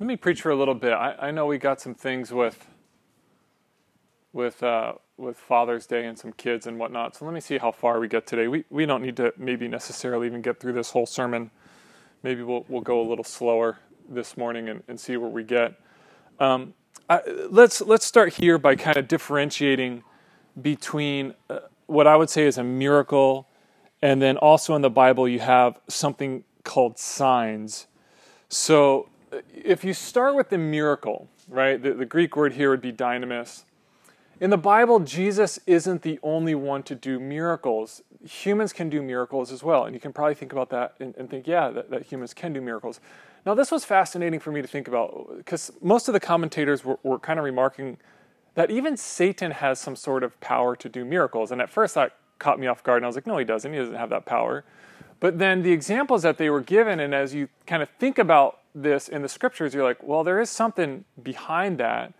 Let me preach for a little bit. I, I know we got some things with with uh, with Father's Day and some kids and whatnot. So let me see how far we get today. We we don't need to maybe necessarily even get through this whole sermon. Maybe we'll we'll go a little slower this morning and, and see where we get. Um, I, let's let's start here by kind of differentiating between uh, what I would say is a miracle, and then also in the Bible you have something called signs. So if you start with the miracle, right? The, the Greek word here would be dynamis. In the Bible, Jesus isn't the only one to do miracles. Humans can do miracles as well. And you can probably think about that and, and think, yeah, that, that, humans can do miracles. Now, this was fascinating for me to think about because most of the commentators were, were kind of remarking that even Satan has some sort of power to do miracles. And at first, that caught me off guard. And I was like, no, he doesn't. He doesn't have that power. But then the examples that they were given, and as you kind of think about this in the scriptures, you're like, well, there is something behind that.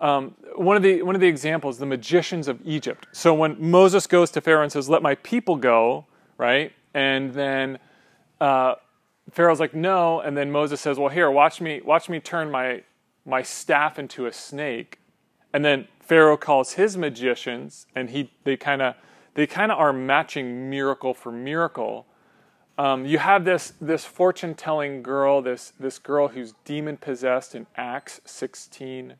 Um, one of the one of the examples, the magicians of Egypt. So when Moses goes to Pharaoh and says, "Let my people go," right, and then uh, Pharaoh's like, "No," and then Moses says, "Well, here, watch me, watch me turn my my staff into a snake," and then Pharaoh calls his magicians, and he they kind of they kind of are matching miracle for miracle. Um, you have this this fortune telling girl, this this girl who's demon possessed in Acts 16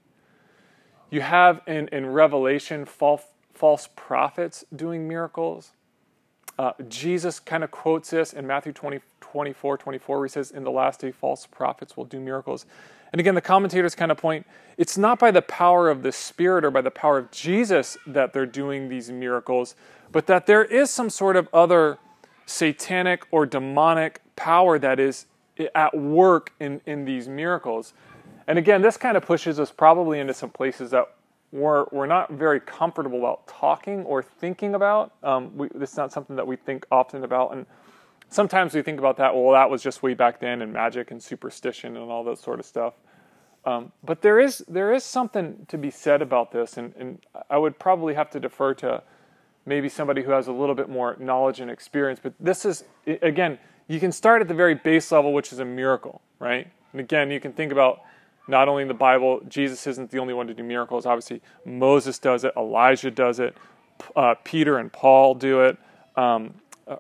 you have in, in Revelation false, false prophets doing miracles. Uh, Jesus kind of quotes this in Matthew 20, 24, 24, where he says, In the last day, false prophets will do miracles. And again, the commentators kind of point it's not by the power of the Spirit or by the power of Jesus that they're doing these miracles, but that there is some sort of other satanic or demonic power that is at work in, in these miracles. And again, this kind of pushes us probably into some places that we're, we're not very comfortable about talking or thinking about. Um, we, this is not something that we think often about. And sometimes we think about that, well, that was just way back then and magic and superstition and all that sort of stuff. Um, but there is, there is something to be said about this, and, and I would probably have to defer to maybe somebody who has a little bit more knowledge and experience. But this is, again, you can start at the very base level, which is a miracle, right? And again, you can think about not only in the Bible, Jesus isn't the only one to do miracles. Obviously, Moses does it, Elijah does it, uh, Peter and Paul do it, um, uh,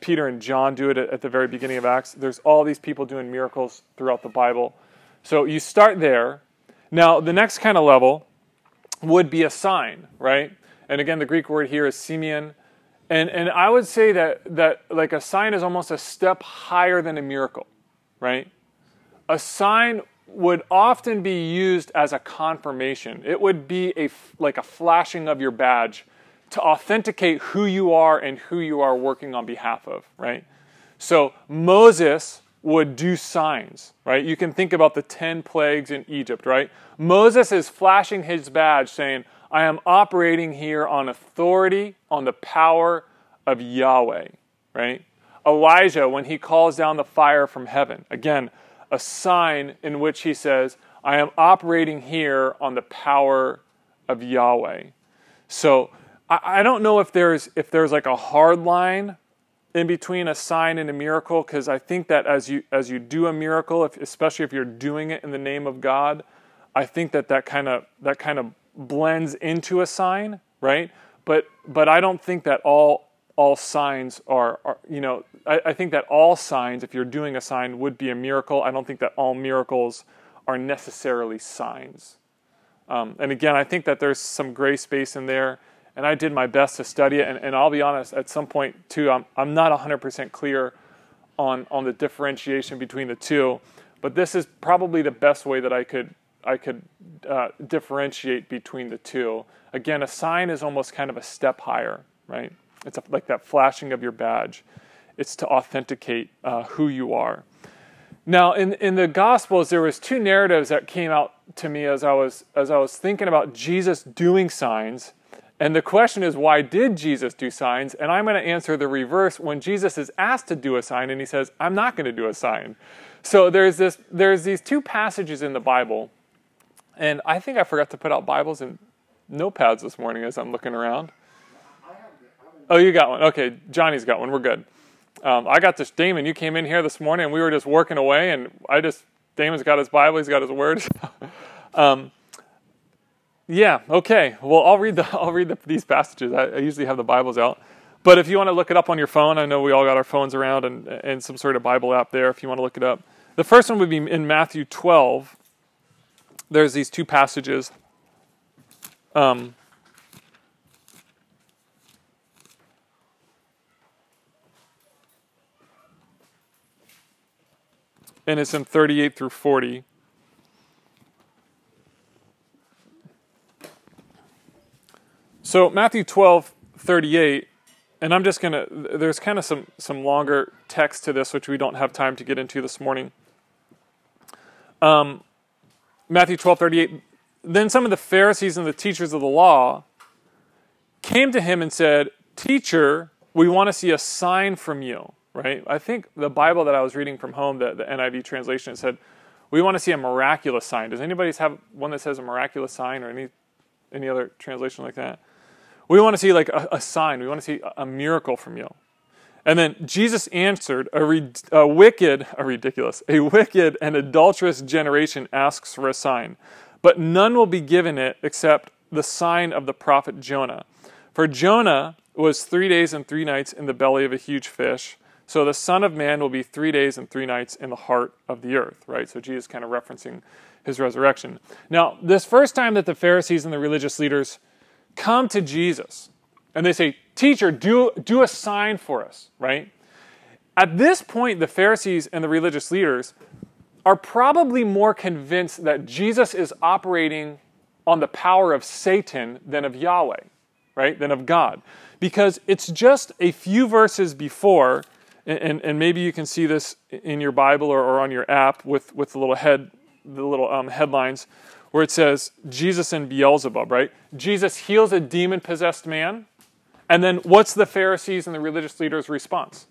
Peter and John do it at, at the very beginning of Acts. There's all these people doing miracles throughout the Bible. So you start there. Now, the next kind of level would be a sign, right? And again, the Greek word here is semeion. And, and I would say that, that like a sign is almost a step higher than a miracle, right? A sign would often be used as a confirmation. It would be a like a flashing of your badge to authenticate who you are and who you are working on behalf of, right? So Moses would do signs, right? You can think about the 10 plagues in Egypt, right? Moses is flashing his badge saying, I am operating here on authority, on the power of Yahweh, right? Elijah, when he calls down the fire from heaven, again, a sign in which he says, I am operating here on the power of Yahweh. So I, I don't know if there's if there's like a hard line in between a sign and a miracle, because I think that as you as you do a miracle, if, especially if you're doing it in the name of God, I think that that kind of that kind of blends into a sign, right? But but I don't think that all all signs are, are you know, I, I, think that all signs, if you're doing a sign, would be a miracle. I don't think that all miracles are necessarily signs. Um, and again, I think that there's some gray space in there, and I did my best to study it. And, and I'll be honest, at some point too, I'm, I'm not 100% clear on, on the differentiation between the two, but this is probably the best way that I could I could uh, differentiate between the two. Again, a sign is almost kind of a step higher, right? It's a, like that flashing of your badge. It's to authenticate uh, who you are. Now, in, in the Gospels, there was two narratives that came out to me as I was as I was thinking about Jesus doing signs. And the question is, why did Jesus do signs? And I'm going to answer the reverse when Jesus is asked to do a sign and he says, I'm not going to do a sign. So there's this there's these two passages in the Bible, and I think I forgot to put out Bibles and notepads this morning as I'm looking around. Oh, you got one. Okay, Johnny's got one. We're good. Um, I got this. Damon, you came in here this morning and we were just working away, and I just Damon's got his Bible, he's got his word. um, yeah, okay. Well, I'll read the I'll read the, these passages. I, I, usually have the Bibles out, but if you want to look it up on your phone, I know we all got our phones around and and some sort of Bible app there. If you want to look it up, the first one would be in Matthew 12. There's these two passages. Um, and it's in 38 through 40. So Matthew 12, 38, and I'm just going to, there's kind of some, some longer text to this, which we don't have time to get into this morning. Um, Matthew 12, 38, then some of the Pharisees and the teachers of the law came to him and said, Teacher, we want to see a sign from you right? I think the Bible that I was reading from home, the, the NIV translation, said, we want to see a miraculous sign. Does anybody have one that says a miraculous sign or any, any other translation like that? We want to see like a, a sign. We want to see a, a, miracle from you. And then Jesus answered, a, re, a wicked, a ridiculous, a wicked and adulterous generation asks for a sign, but none will be given it except the sign of the prophet Jonah. For Jonah was three days and three nights in the belly of a huge fish so the Son of Man will be three days and three nights in the heart of the earth, right? So Jesus kind of referencing his resurrection. Now, this first time that the Pharisees and the religious leaders come to Jesus and they say, Teacher, do, do a sign for us, right? At this point, the Pharisees and the religious leaders are probably more convinced that Jesus is operating on the power of Satan than of Yahweh, right? Than of God. Because it's just a few verses before and, and maybe you can see this in your Bible or, or on your app with, with the little head, the little um, headlines where it says Jesus and Beelzebub, right? Jesus heals a demon possessed man. And then what's the Pharisees and the religious leaders' response?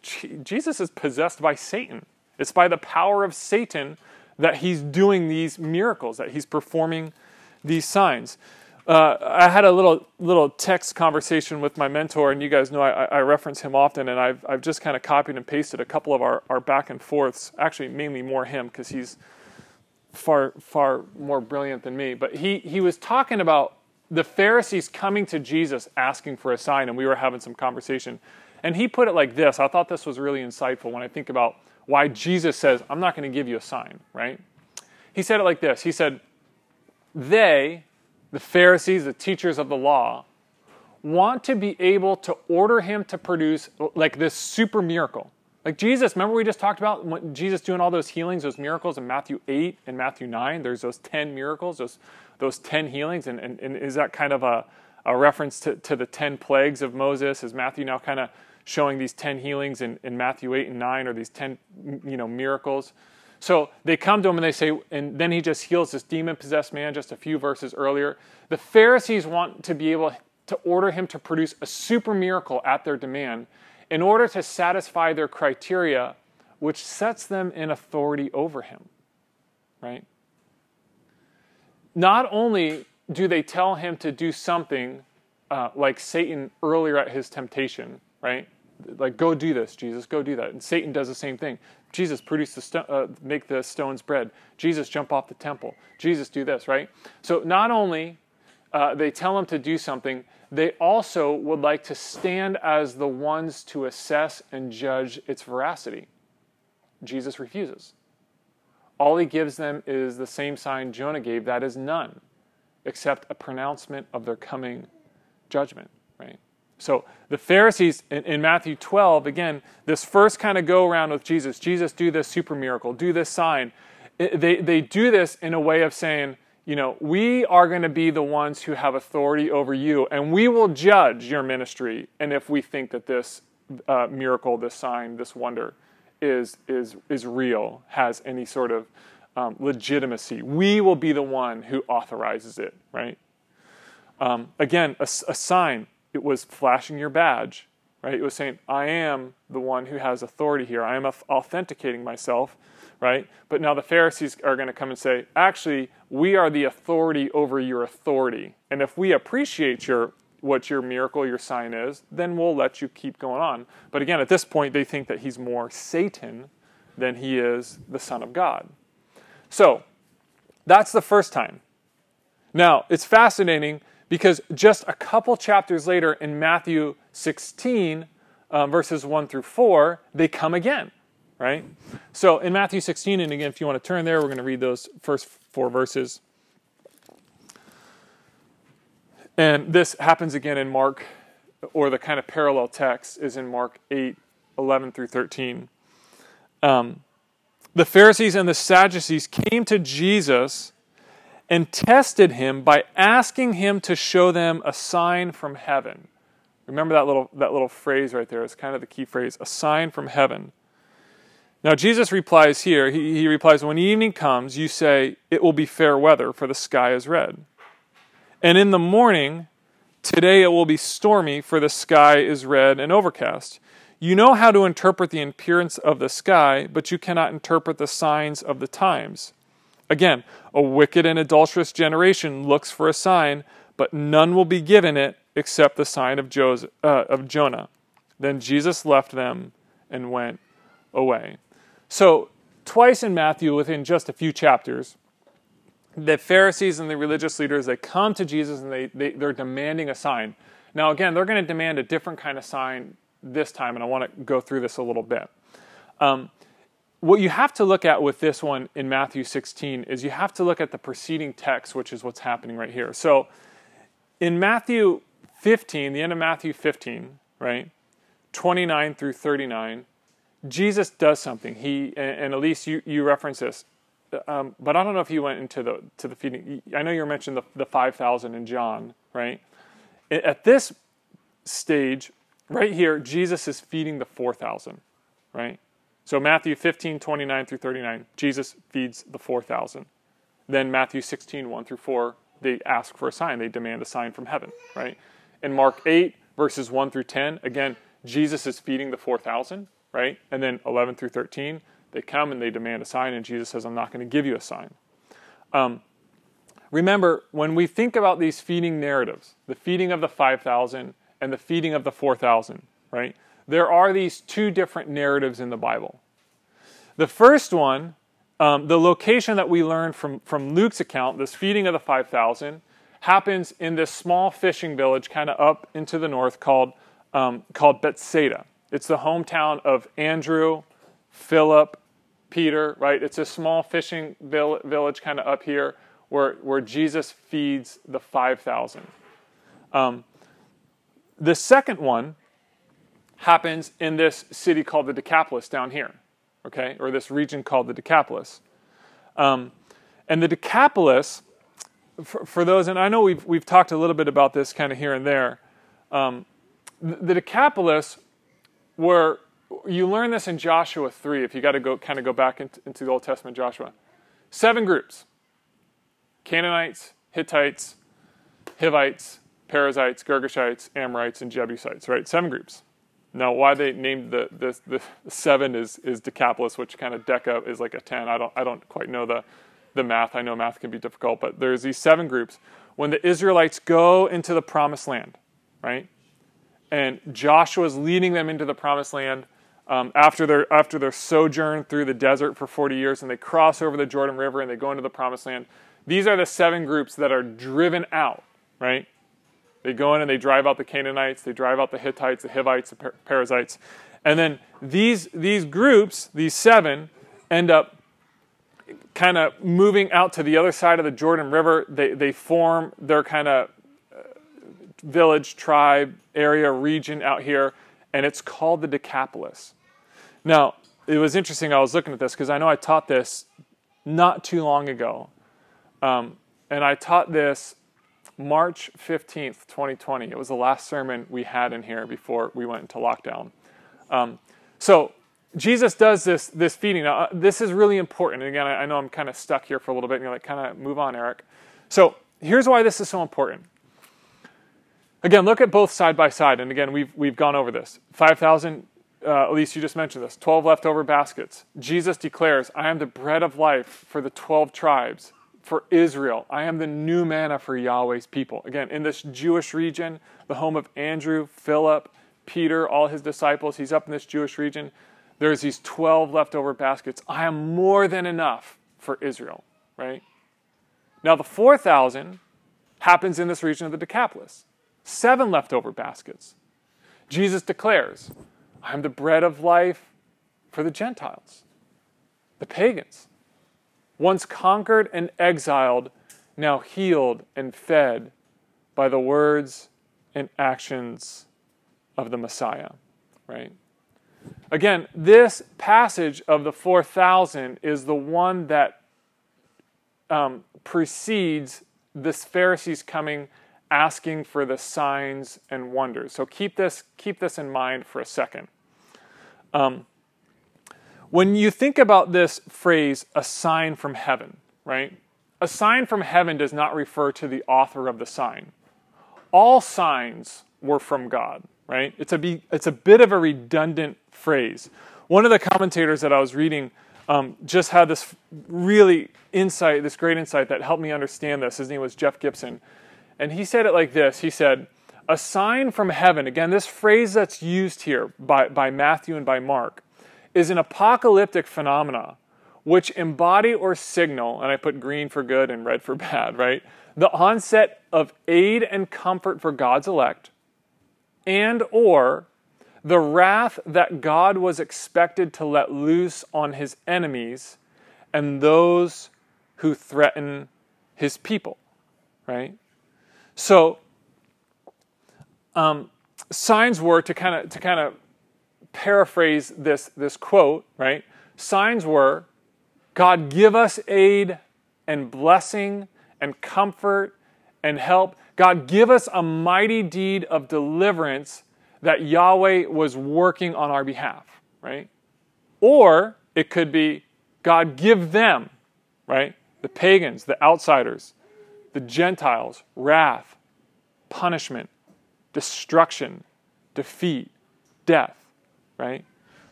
Jesus is possessed by Satan. It's by the power of Satan that he's doing these miracles, that he's performing these signs. Uh, I had a little little text conversation with my mentor, and you guys know I, I reference him often, and I've I've just kind of copied and pasted a couple of our, our back and forths. Actually, mainly more him because he's far far more brilliant than me. But he he was talking about the Pharisees coming to Jesus asking for a sign, and we were having some conversation. And he put it like this. I thought this was really insightful when I think about why Jesus says, "I'm not going to give you a sign." Right? He said it like this. He said, "They." the Pharisees, the teachers of the law, want to be able to order him to produce like this super miracle. Like Jesus, remember we just talked about Jesus doing all those healings, those miracles in Matthew 8 and Matthew 9? There's those 10 miracles, those, those 10 healings. And, and, and is that kind of a, a reference to, to the 10 plagues of Moses? Is Matthew now kind of showing these 10 healings in, in Matthew 8 and 9 or these 10 you know, miracles? So they come to him and they say, and then he just heals this demon possessed man just a few verses earlier. The Pharisees want to be able to order him to produce a super miracle at their demand in order to satisfy their criteria, which sets them in authority over him. Right? Not only do they tell him to do something uh, like Satan earlier at his temptation, right? Like, go do this, Jesus, go do that. And Satan does the same thing. Jesus, produce the sto- uh, make the stones bread. Jesus, jump off the temple. Jesus, do this, right? So not only uh, they tell him to do something, they also would like to stand as the ones to assess and judge its veracity. Jesus refuses. All he gives them is the same sign Jonah gave that is none, except a pronouncement of their coming judgment, right? So the Pharisees in, in, Matthew 12, again, this first kind of go around with Jesus, Jesus, do this super miracle, do this sign. They, they do this in a way of saying, you know, we are going to be the ones who have authority over you, and we will judge your ministry. And if we think that this uh, miracle, this sign, this wonder is, is, is real, has any sort of um, legitimacy, we will be the one who authorizes it, right? Um, again, a, a sign it was flashing your badge, right? It was saying, I am the one who has authority here. I am authenticating myself, right? But now the Pharisees are going to come and say, actually, we are the authority over your authority. And if we appreciate your what your miracle, your sign is, then we'll let you keep going on. But again, at this point, they think that he's more Satan than he is the Son of God. So, that's the first time. Now, it's fascinating because just a couple chapters later in Matthew 16, um, verses 1 through 4, they come again, right? So in Matthew 16, and again, if you want to turn there, we're going to read those first four verses. And this happens again in Mark, or the kind of parallel text is in Mark 8, 11 through 13. Um, the Pharisees and the Sadducees came to Jesus and tested him by asking him to show them a sign from heaven. Remember that little, that little phrase right there? It's kind of the key phrase a sign from heaven. Now, Jesus replies here, he, he replies, When evening comes, you say, It will be fair weather, for the sky is red. And in the morning, Today it will be stormy, for the sky is red and overcast. You know how to interpret the appearance of the sky, but you cannot interpret the signs of the times. Again, a wicked and adulterous generation looks for a sign, but none will be given it except the sign of, Joseph, uh, of Jonah. Then Jesus left them and went away. So, twice in Matthew, within just a few chapters, the Pharisees and the religious leaders, they come to Jesus and they, they, they're demanding a sign. Now, again, they're going to demand a different kind of sign this time, and I want to go through this a little bit. Um, what you have to look at with this one in Matthew 16 is you have to look at the preceding text, which is what's happening right here. So in Matthew 15, the end of Matthew 15, right, 29 through 39, Jesus does something. He and, Elise you, you reference this um, but I don't know if you went into the to the feeding. I know you mentioned the the five thousand in John, right? At this stage, right here, Jesus is feeding the four thousand, right? So Matthew 15, 29 through 39, Jesus feeds the 4,000. Then Matthew 16, 1 through 4, they ask for a sign. They demand a sign from heaven, right? In Mark 8, verses 1 through 10, again, Jesus is feeding the 4,000, right? And then 11 through 13, they come and they demand a sign, and Jesus says, I'm not going to give you a sign. Um, remember, when we think about these feeding narratives, the feeding of the 5,000 and the feeding of the 4,000, right? There are these two different narratives in the Bible. The first one, um, the location that we learned from, from Luke's account, this feeding of the 5,000, happens in this small fishing village kind of up into the north called, um, called Bethsaida. It's the hometown of Andrew, Philip, Peter, right? It's a small fishing village kind of up here where, where Jesus feeds the 5,000. Um, the second one happens in this city called the Decapolis down here, okay, or this region called the Decapolis. Um, and the Decapolis, for, for, those, and I know we've, we've talked a little bit about this kind of here and there, um, the, the Decapolis were you learn this in Joshua 3 if you got to go kind of go back into, into the Old Testament Joshua. Seven groups Canaanites, Hittites, Hivites, Perizzites, Girgashites, Amorites, and Jebusites, right? Seven groups. Now, why they named the, the, the seven is, is Decapolis, which kind of Deca is like a 10. I don't, I don't quite know the, the math. I know math can be difficult, but there's these seven groups. When the Israelites go into the promised land, right? And Joshua is leading them into the promised land um, after, their, after their sojourn through the desert for 40 years and they cross over the Jordan River and they go into the promised land. These are the seven groups that are driven out, right? They go in and they drive out the Canaanites, they drive out the Hittites, the Hivites, the Perizzites. And then these, these groups, these seven, end up kind of moving out to the other side of the Jordan River. They, they form their kind of village, tribe, area, region out here, and it's called the Decapolis. Now, it was interesting. I was looking at this because I know I taught this not too long ago. Um, and I taught this March 15th, 2020. It was the last sermon we had in here before we went into lockdown. Um, so, Jesus does this, this feeding. Now, uh, this is really important. And again, I, I know I'm kind of stuck here for a little bit, and you're like, kind of move on, Eric. So, here's why this is so important. Again, look at both side by side. And again, we've, we've gone over this. 5,000 uh, Elise you just mentioned this 12 leftover baskets. Jesus declares, I am the bread of life for the 12 tribes, for Israel. I am the new manna for Yahweh's people. Again, in this Jewish region, the home of Andrew, Philip, Peter, all his disciples, he's up in this Jewish region. there's these 12 leftover baskets. I am more than enough for Israel, right? Now, the 4,000 happens in this region of the Decapolis. Seven leftover baskets. Jesus declares, I am the bread of life for the Gentiles, the pagans. Once conquered and exiled, now healed and fed by the words and actions of the Messiah, right? Again, this passage of the 4,000 is the one that um, precedes this Pharisees coming asking for the signs and wonders. So keep this, keep this in mind for a second. Um, when you think about this phrase, a sign from heaven, right? A sign from heaven does not refer to the author of the sign. All signs were from God, right? It's a, be, it's a bit of a redundant phrase. One of the commentators that I was reading um, just had this really insight, this great insight that helped me understand this. His name was Jeff Gibson. And he said it like this He said, A sign from heaven, again, this phrase that's used here by, by Matthew and by Mark, is an apocalyptic phenomena which embody or signal, and I put green for good and red for bad, right? The onset of aid and comfort for God's elect, and or the wrath that God was expected to let loose on his enemies and those who threaten his people, right? So, um, signs were to kind of to kind of paraphrase this this quote, right? Signs were, God give us aid and blessing and comfort and help. God give us a mighty deed of deliverance that Yahweh was working on our behalf, right? Or it could be God give them, right? The pagans, the outsiders, the Gentiles, wrath, punishment, destruction, defeat, death, right?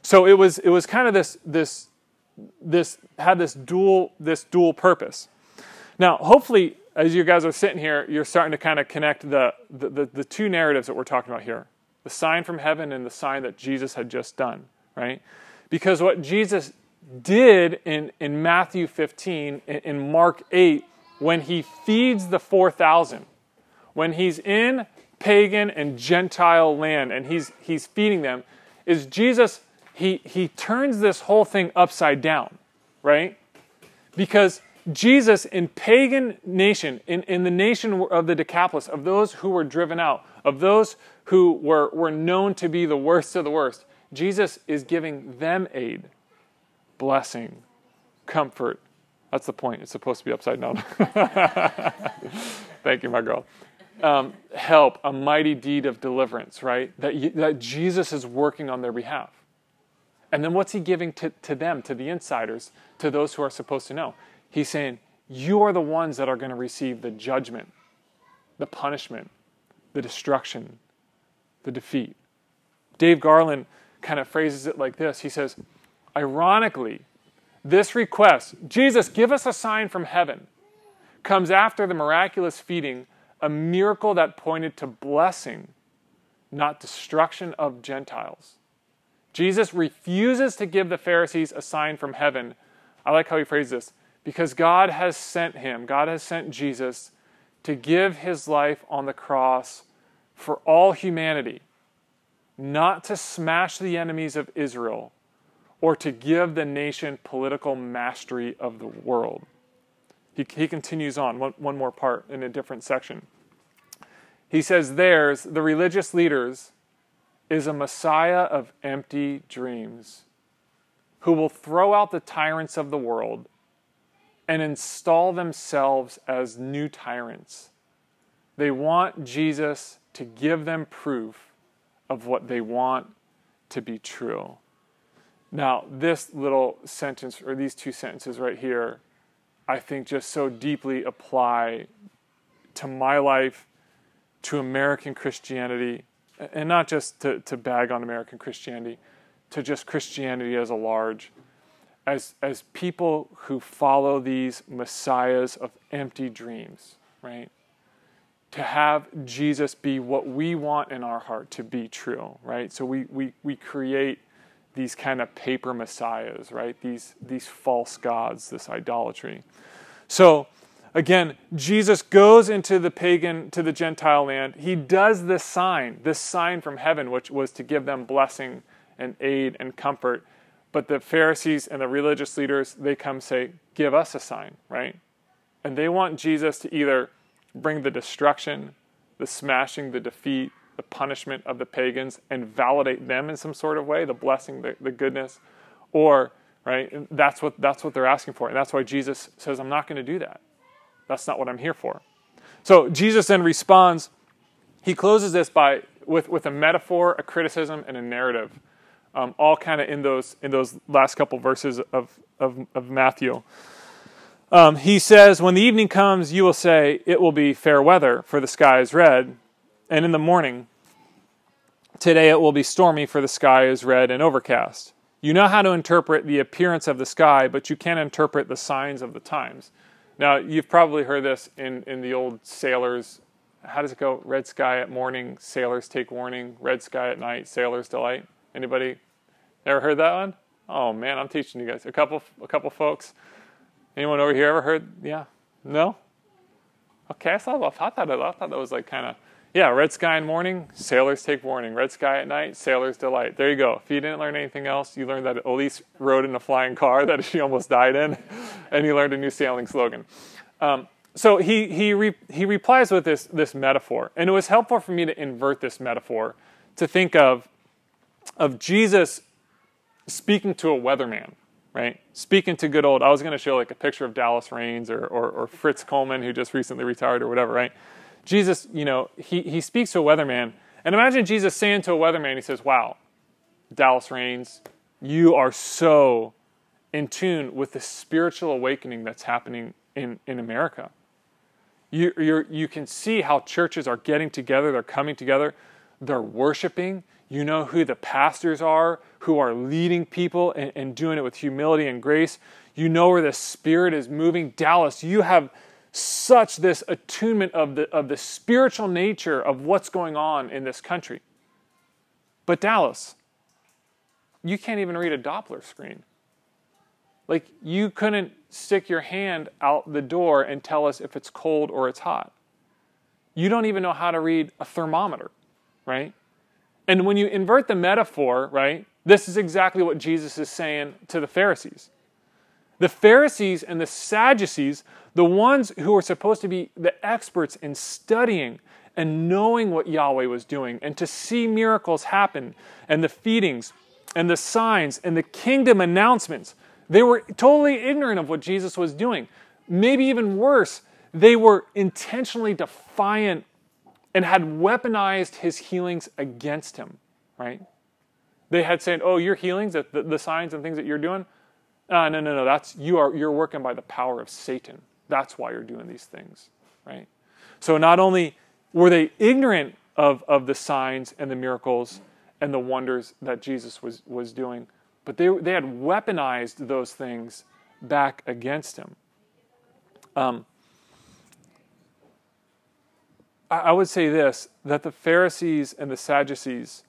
So it was it was kind of this this this had this dual this dual purpose. Now, hopefully, as you guys are sitting here, you're starting to kind of connect the, the, the, the two narratives that we're talking about here the sign from heaven and the sign that Jesus had just done, right? Because what Jesus did in, in Matthew 15, in, in Mark 8, when he feeds the 4,000, when he's in pagan and Gentile land and he's, he's feeding them, is Jesus, he, he turns this whole thing upside down, right? Because Jesus in pagan nation, in, in the nation of the Decapolis, of those who were driven out, of those who were, were known to be the worst of the worst, Jesus is giving them aid, blessing, comfort. That's the point. It's supposed to be upside down. Thank you, my girl. Um, help, a mighty deed of deliverance, right? That, that Jesus is working on their behalf. And then what's he giving to, to them, to the insiders, to those who are supposed to know? He's saying, You are the ones that are going to receive the judgment, the punishment, the destruction, the defeat. Dave Garland kind of phrases it like this He says, Ironically, this request, Jesus, give us a sign from heaven, comes after the miraculous feeding, a miracle that pointed to blessing, not destruction of Gentiles. Jesus refuses to give the Pharisees a sign from heaven. I like how he phrases this because God has sent him, God has sent Jesus to give his life on the cross for all humanity, not to smash the enemies of Israel or to give the nation political mastery of the world. He, he continues on, one, one more part in a different section. He says, Theirs, the religious leaders, is a Messiah of empty dreams who will throw out the tyrants of the world and install themselves as new tyrants. They want Jesus to give them proof of what they want to be true. Now, this little sentence, or these two sentences right here, I think just so deeply apply to my life, to American Christianity, and not just to, to bag on American Christianity, to just Christianity as a large as, as people who follow these messiahs of empty dreams, right? To have Jesus be what we want in our heart to be true, right? So we, we, we create these kind of paper messiahs, right? These, these false gods, this idolatry. So, again, Jesus goes into the pagan, to the Gentile land. He does this sign, this sign from heaven, which was to give them blessing and aid and comfort. But the Pharisees and the religious leaders, they come say, Give us a sign, right? And they want Jesus to either bring the destruction, the smashing, the defeat, the punishment of the pagans and validate them in some sort of way, the blessing, the, the goodness, or right? That's what that's what they're asking for, and that's why Jesus says, "I'm not going to do that. That's not what I'm here for." So Jesus then responds. He closes this by with with a metaphor, a criticism, and a narrative, um, all kind of in those in those last couple verses of of, of Matthew. Um, he says, When the evening comes, you will say, It will be fair weather, for the sky is red. And in the morning, today it will be stormy, for the sky is red and overcast. You know how to interpret the appearance of the sky, but you can't interpret the signs of the times. Now, you've probably heard this in, in the old sailors. How does it go? Red sky at morning, sailors take warning. Red sky at night, sailors delight. Anybody ever heard that one? Oh man, I'm teaching you guys. A couple, a couple folks. Anyone over here ever heard? Yeah, no. Okay, I thought, I thought that I thought that was like kind of yeah, red sky in morning, sailors take warning. Red sky at night, sailors delight. There you go. If you didn't learn anything else, you learned that Elise rode in a flying car that she almost died in, and you learned a new sailing slogan. Um, so he he re, he replies with this this metaphor, and it was helpful for me to invert this metaphor to think of of Jesus speaking to a weatherman, right? Speaking to good old. I was going to show like a picture of Dallas Raines or, or or Fritz Coleman who just recently retired or whatever, right? Jesus, you know, he, he speaks to a weatherman. And imagine Jesus saying to a weatherman, he says, Wow, Dallas Raines, you are so in tune with the spiritual awakening that's happening in, in America. You, you you can see how churches are getting together, they're coming together, they're worshiping. You know who the pastors are who are leading people and, and doing it with humility and grace. You know where the Spirit is moving. Dallas, you have such this attunement of the, of the spiritual nature of what's going on in this country. But Dallas, you can't even read a Doppler screen. Like, you couldn't stick your hand out the door and tell us if it's cold or it's hot. You don't even know how to read a thermometer, right? And when you invert the metaphor, right, this is exactly what Jesus is saying to the Pharisees. The Pharisees and the Sadducees, the ones who were supposed to be the experts in studying and knowing what Yahweh was doing and to see miracles happen and the feedings and the signs and the kingdom announcements, they were totally ignorant of what Jesus was doing. Maybe even worse, they were intentionally defiant and had weaponized his healings against him, right? They had said, Oh, your healings, the, the signs and things that you're doing, uh, no, no, no. That's you are you're working by the power of Satan. That's why you're doing these things, right? So not only were they ignorant of, of the signs and the miracles and the wonders that Jesus was, was doing, but they, they had weaponized those things back against him. Um, I, I would say this that the Pharisees and the Sadducees,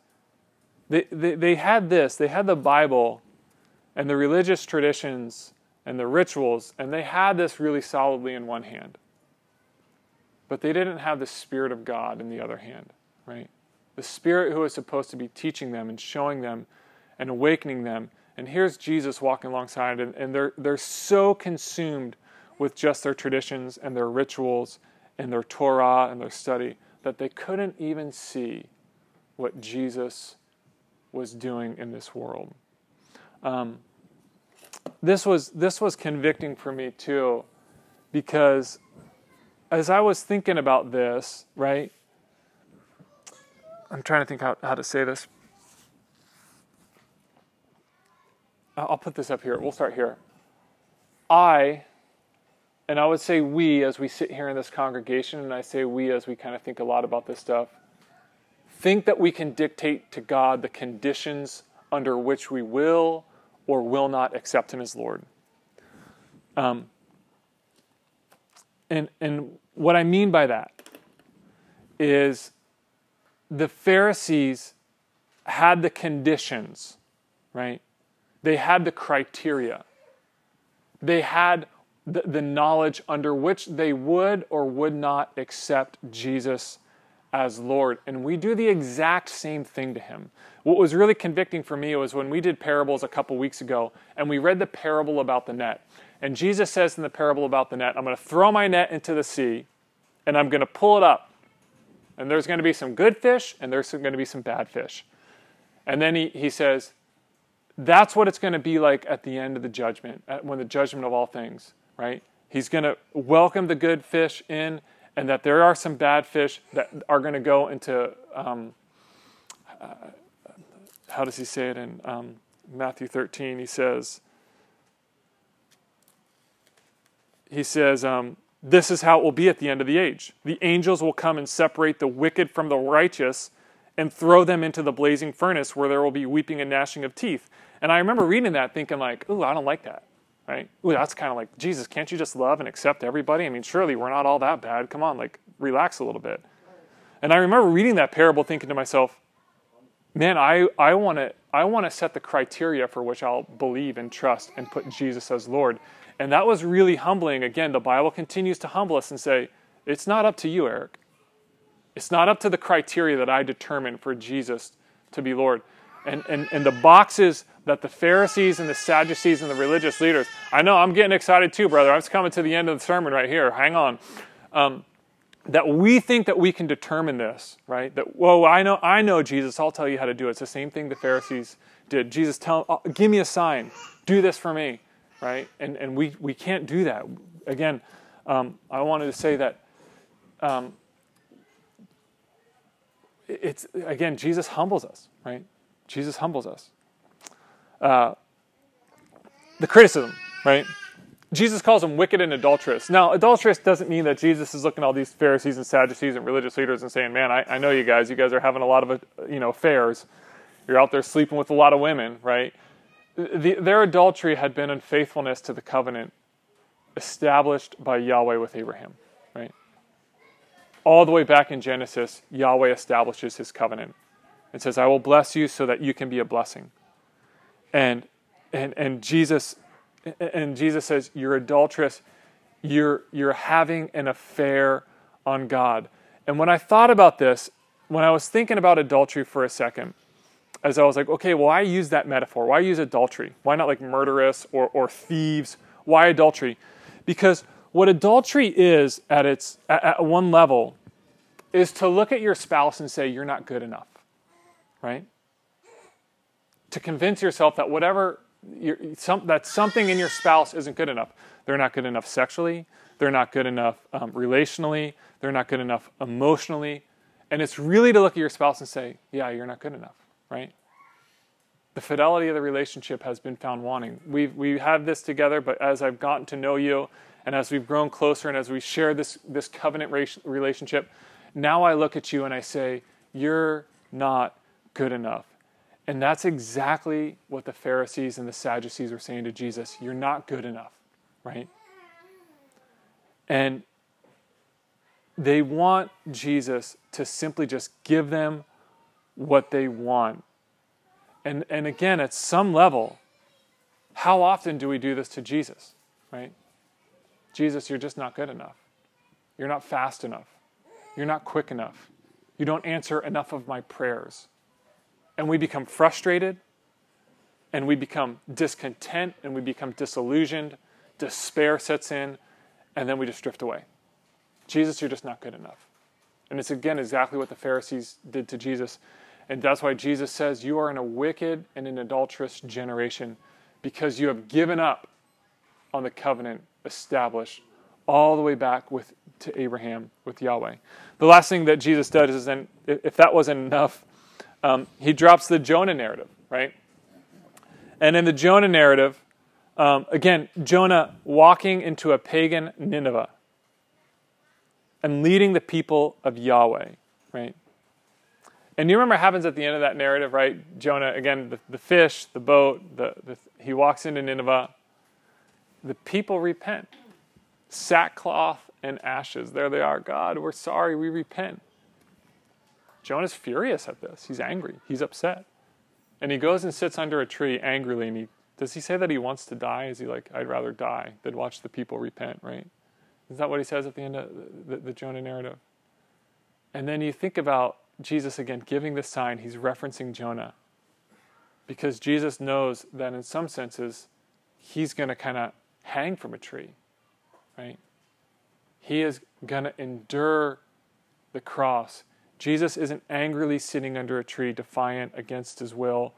they, they, they had this, they had the Bible and the religious traditions and the rituals, and they had this really solidly in one hand. But they didn't have the Spirit of God in the other hand, right? The Spirit who was supposed to be teaching them and showing them and awakening them. And here's Jesus walking alongside, and, and they're, they're so consumed with just their traditions and their rituals and their Torah and their study that they couldn't even see what Jesus was doing in this world. Um, this was this was convicting for me too, because as I was thinking about this, right? I'm trying to think how, how to say this. I'll put this up here. We'll start here. I, and I would say we as we sit here in this congregation, and I say we as we kind of think a lot about this stuff, think that we can dictate to God the conditions under which we will or will not accept him as Lord. Um, and, and what I mean by that is the Pharisees had the conditions right? They had the criteria. They had the, the knowledge under which they would or would not accept Jesus as Lord. And we do the exact same thing to him. What was really convicting for me was when we did parables a couple weeks ago and we read the parable about the net. And Jesus says in the parable about the net, I'm going to throw my net into the sea and I'm going to pull it up. And there's going to be some good fish and there's going to be some bad fish. And then he, he says, that's what it's going to be like at the end of the judgment, when the judgment of all things, right? He's going to welcome the good fish in, and that there are some bad fish that are going to go into, um, uh, how does he say it in um, Matthew 13? He says, he says, um, this is how it will be at the end of the age. The angels will come and separate the wicked from the righteous and throw them into the blazing furnace where there will be weeping and gnashing of teeth. And I remember reading that thinking like, ooh, I don't like that. Right? Ooh, that's kind of like, Jesus, can't you just love and accept everybody? I mean, surely we're not all that bad. Come on, like relax a little bit. And I remember reading that parable thinking to myself, man, I, I want to I want to set the criteria for which I'll believe and trust and put Jesus as Lord. And that was really humbling. Again, the Bible continues to humble us and say, it's not up to you, Eric. It's not up to the criteria that I determine for Jesus to be Lord. And, and, and the boxes that the Pharisees and the Sadducees and the religious leaders, I know I'm getting excited too, brother. I'm coming to the end of the sermon right here. Hang on. Um, that we think that we can determine this, right? That, whoa, I know, I know Jesus, I'll tell you how to do it. It's the same thing the Pharisees did. Jesus, tell, uh, give me a sign. Do this for me, right? And, and we, we can't do that. Again, um, I wanted to say that um, it's, again, Jesus humbles us, right? Jesus humbles us. The criticism, right? Jesus calls them wicked and adulterous. Now, adulterous doesn't mean that Jesus is looking at all these Pharisees and Sadducees and religious leaders and saying, "Man, I, I know you guys. You guys are having a lot of, uh, you know, affairs. You're out there sleeping with a lot of women, right?" The, their adultery had been unfaithfulness to the covenant established by Yahweh with Abraham, right? All the way back in Genesis, Yahweh establishes His covenant. and says, "I will bless you so that you can be a blessing." And and and Jesus and Jesus says, You're adulterous. You're, you're having an affair on God. And when I thought about this, when I was thinking about adultery for a second, as I was like, okay, well, why use that metaphor? Why use adultery? Why not like murderous or, or thieves? Why adultery? Because what adultery is at its at, at one level is to look at your spouse and say you're not good enough, right? To convince yourself that whatever some, that something in your spouse isn't good enough. They're not good enough sexually. They're not good enough um, relationally. They're not good enough emotionally. And it's really to look at your spouse and say, yeah, you're not good enough, right? The fidelity of the relationship has been found wanting. We've, we have this together, but as I've gotten to know you and as we've grown closer and as we share this, this covenant relationship, now I look at you and I say, you're not good enough. And that's exactly what the Pharisees and the Sadducees were saying to Jesus. You're not good enough, right? And they want Jesus to simply just give them what they want. And, and again, at some level, how often do we do this to Jesus, right? Jesus, you're just not good enough. You're not fast enough. You're not quick enough. You don't answer enough of my prayers and we become frustrated and we become discontent and we become disillusioned. Despair sets in, and then we just drift away. Jesus, you're just not good enough. And it's again exactly what the Pharisees did to Jesus. And that's why Jesus says, You are in a wicked and an adulterous generation because you have given up on the covenant established all the way back with to Abraham with Yahweh. The last thing that Jesus does is then, if that wasn't enough, um, he drops the Jonah narrative, right? And in the Jonah narrative, um, again, Jonah walking into a pagan Nineveh and leading the people of Yahweh, right? And you remember what happens at the end of that narrative, right? Jonah, again, the, the fish, the boat, the, the, he walks into Nineveh. The people repent. Sackcloth and ashes. There they are. God, we're sorry, we repent. Jonah's furious at this. He's angry. He's upset. And he goes and sits under a tree angrily. And he does he say that he wants to die? Is he like, I'd rather die than watch the people repent, right? Is that what he says at the end of the, the, the Jonah narrative? And then you think about Jesus again giving the sign, he's referencing Jonah. Because Jesus knows that in some senses, he's going to kind of hang from a tree, right? He is going to endure the cross. Jesus isn't angrily sitting under a tree, defiant against his will,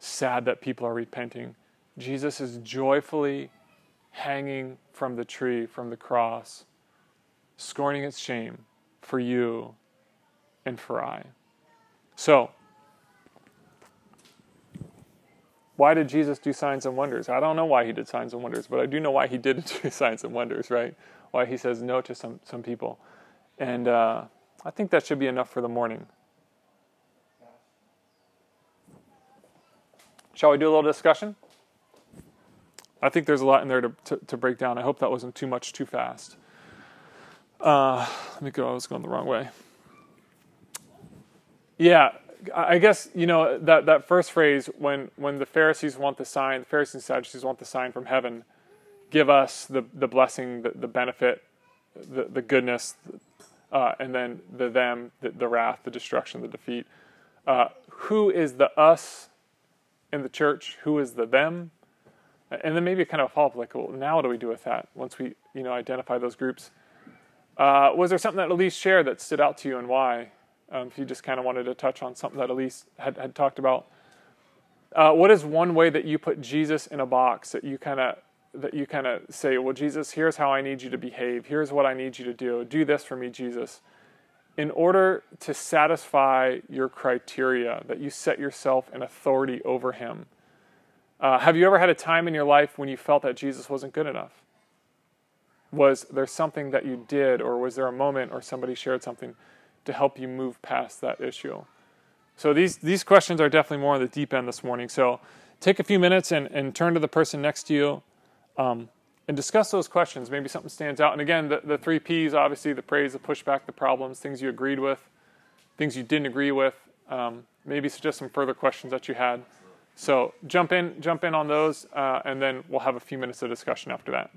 sad that people are repenting. Jesus is joyfully hanging from the tree, from the cross, scorning its shame for you and for I. So, why did Jesus do signs and wonders? I don't know why he did signs and wonders, but I do know why he did do signs and wonders, right? Why he says no to some, some people. And uh, I think that should be enough for the morning. Shall we do a little discussion? I think there's a lot in there to, to, to break down. I hope that wasn't too much too fast. Uh, let me go. I was going the wrong way. Yeah, I guess you know that that first phrase when when the Pharisees want the sign, the Pharisees and Sadducees want the sign from heaven. Give us the the blessing, the, the benefit, the the goodness, uh, and then the them, the, the, wrath, the destruction, the defeat. Uh, who is the us in the church? Who is the them? And then maybe kind of a follow up, like, well, now what do we do with that once we you know identify those groups? Uh, was there something that Elise shared that stood out to you, and why? um, if you just kind of wanted to touch on something that Elise had, had talked about. Uh, what is one way that you put Jesus in a box that you kind of that you kind of say, well, Jesus, here's how I need you to behave. Here's what I need you to do. Do this for me, Jesus. In order to satisfy your criteria, that you set yourself in authority over Him. Uh, have you ever had a time in your life when you felt that Jesus wasn't good enough? Was there something that you did, or was there a moment, or somebody shared something to help you move past that issue. So these these questions are definitely more on the deep end this morning. So take a few minutes and, and turn to the person next to you um, and discuss those questions. Maybe something stands out. And again, the, the three P's obviously the praise, the pushback, the problems, things you agreed with, things you didn't agree with. Um, maybe suggest some further questions that you had. So jump in, jump in on those, uh, and then we'll have a few minutes of discussion after that.